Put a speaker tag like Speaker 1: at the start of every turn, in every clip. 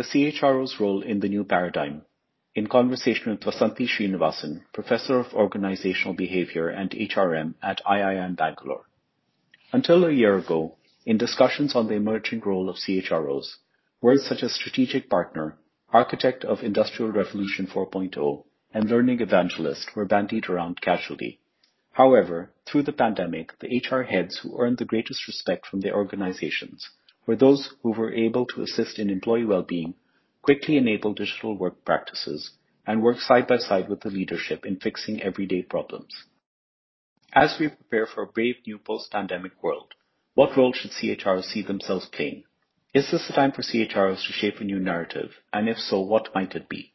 Speaker 1: The CHRO's Role in the New Paradigm, in conversation with Vasanthi Srinivasan, Professor of Organizational Behavior and HRM at IIM Bangalore. Until a year ago, in discussions on the emerging role of CHROs, words such as strategic partner, architect of Industrial Revolution 4.0, and learning evangelist were bandied around casually. However, through the pandemic, the HR heads who earned the greatest respect from their organizations were those who were able to assist in employee well-being, quickly enable digital work practices, and work side by side with the leadership in fixing everyday problems. As we prepare for a brave new post-pandemic world, what role should CHROs see themselves playing? Is this the time for CHROs to shape a new narrative? And if so, what might it be?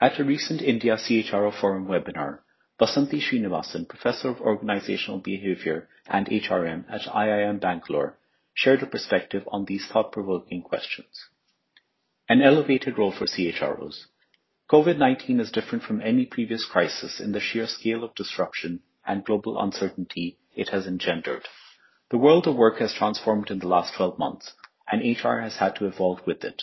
Speaker 1: At a recent India CHRO Forum webinar, Vasanthi Srinivasan, Professor of Organizational Behavior and HRM at IIM Bangalore, shared a perspective on these thought-provoking questions. An elevated role for CHROs. COVID-19 is different from any previous crisis in the sheer scale of disruption and global uncertainty it has engendered. The world of work has transformed in the last 12 months, and HR has had to evolve with it.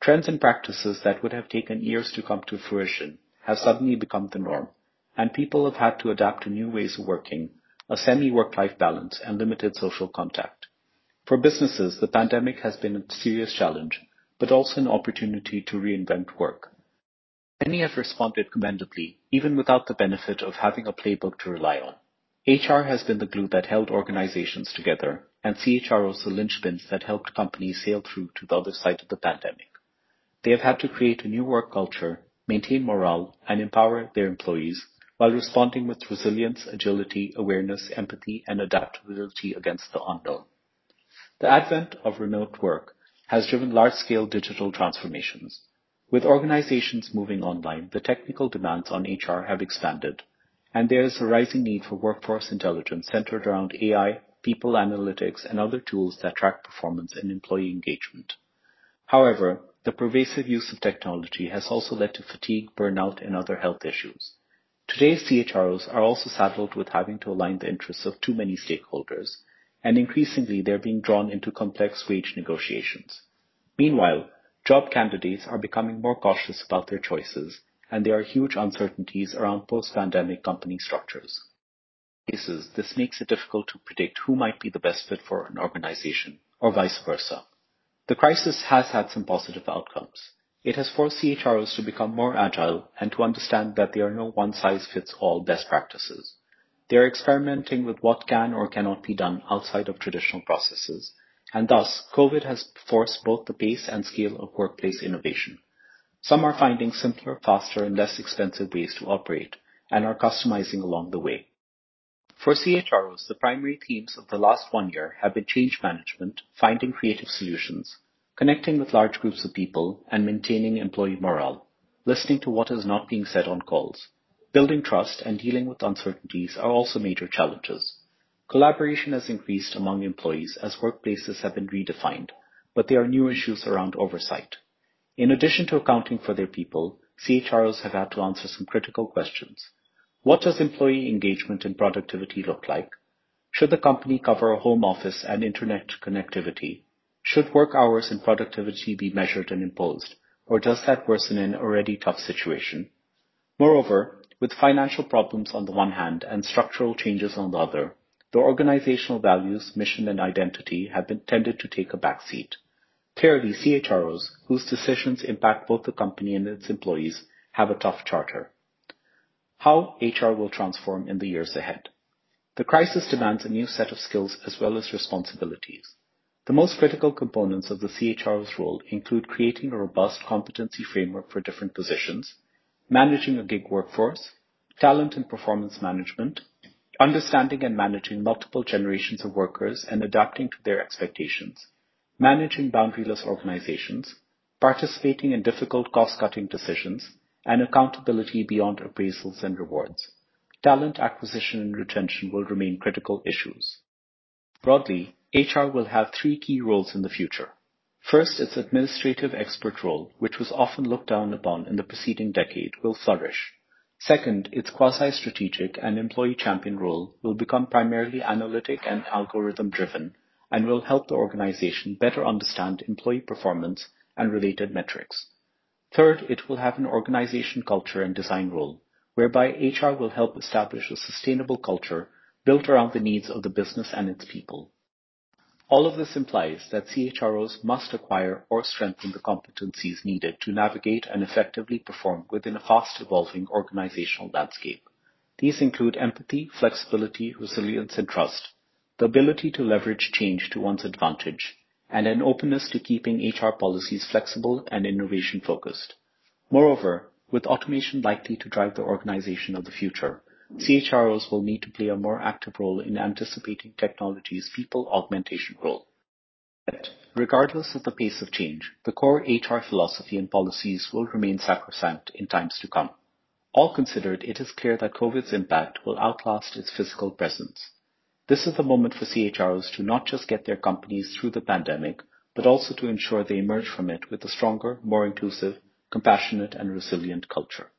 Speaker 1: Trends and practices that would have taken years to come to fruition have suddenly become the norm, and people have had to adapt to new ways of working, a semi-work-life balance, and limited social contact. For businesses, the pandemic has been a serious challenge, but also an opportunity to reinvent work. Many have responded commendably, even without the benefit of having a playbook to rely on. HR has been the glue that held organizations together, and CHROs the linchpins that helped companies sail through to the other side of the pandemic. They have had to create a new work culture, maintain morale, and empower their employees while responding with resilience, agility, awareness, empathy, and adaptability against the unknown. The advent of remote work has driven large-scale digital transformations. With organizations moving online, the technical demands on HR have expanded, and there is a rising need for workforce intelligence centered around AI, people analytics, and other tools that track performance and employee engagement. However, the pervasive use of technology has also led to fatigue, burnout, and other health issues. Today's CHROs are also saddled with having to align the interests of too many stakeholders, and increasingly they're being drawn into complex wage negotiations. Meanwhile, job candidates are becoming more cautious about their choices, and there are huge uncertainties around post-pandemic company structures. Cases, this makes it difficult to predict who might be the best fit for an organization, or vice versa. The crisis has had some positive outcomes. It has forced CHROs to become more agile and to understand that there are no one-size-fits-all best practices. They are experimenting with what can or cannot be done outside of traditional processes, and thus COVID has forced both the pace and scale of workplace innovation. Some are finding simpler, faster, and less expensive ways to operate and are customizing along the way. For CHROs, the primary themes of the last one year have been change management, finding creative solutions, connecting with large groups of people, and maintaining employee morale, listening to what is not being said on calls. Building trust and dealing with uncertainties are also major challenges. Collaboration has increased among employees as workplaces have been redefined, but there are new issues around oversight. In addition to accounting for their people, CHROs have had to answer some critical questions. What does employee engagement and productivity look like? Should the company cover a home office and internet connectivity? Should work hours and productivity be measured and imposed, or does that worsen an already tough situation? Moreover, with financial problems on the one hand and structural changes on the other, the organizational values, mission, and identity have been tended to take a backseat. Clearly, CHROs, whose decisions impact both the company and its employees, have a tough charter. How HR will transform in the years ahead. The crisis demands a new set of skills as well as responsibilities. The most critical components of the CHRO's role include creating a robust competency framework for different positions, managing a gig workforce, talent and performance management, understanding and managing multiple generations of workers and adapting to their expectations, managing boundaryless organizations, participating in difficult cost-cutting decisions, and accountability beyond appraisals and rewards. Talent acquisition and retention will remain critical issues. Broadly, HR will have three key roles in the future. First, its administrative expert role, which was often looked down upon in the preceding decade, will flourish. Second, its quasi-strategic and employee champion role will become primarily analytic and algorithm-driven and will help the organization better understand employee performance and related metrics. Third, it will have an organization culture and design role, whereby HR will help establish a sustainable culture built around the needs of the business and its people. All of this implies that CHROs must acquire or strengthen the competencies needed to navigate and effectively perform within a fast-evolving organizational landscape. These include empathy, flexibility, resilience, and trust, the ability to leverage change to one's advantage, and an openness to keeping HR policies flexible and innovation-focused. Moreover, with automation likely to drive the organization of the future, CHROs will need to play a more active role in anticipating technology's people augmentation role. Regardless of the pace of change, the core HR philosophy and policies will remain sacrosanct in times to come. All considered, it is clear that COVID's impact will outlast its physical presence. This is the moment for CHROs to not just get their companies through the pandemic, but also to ensure they emerge from it with a stronger, more inclusive, compassionate, and resilient culture.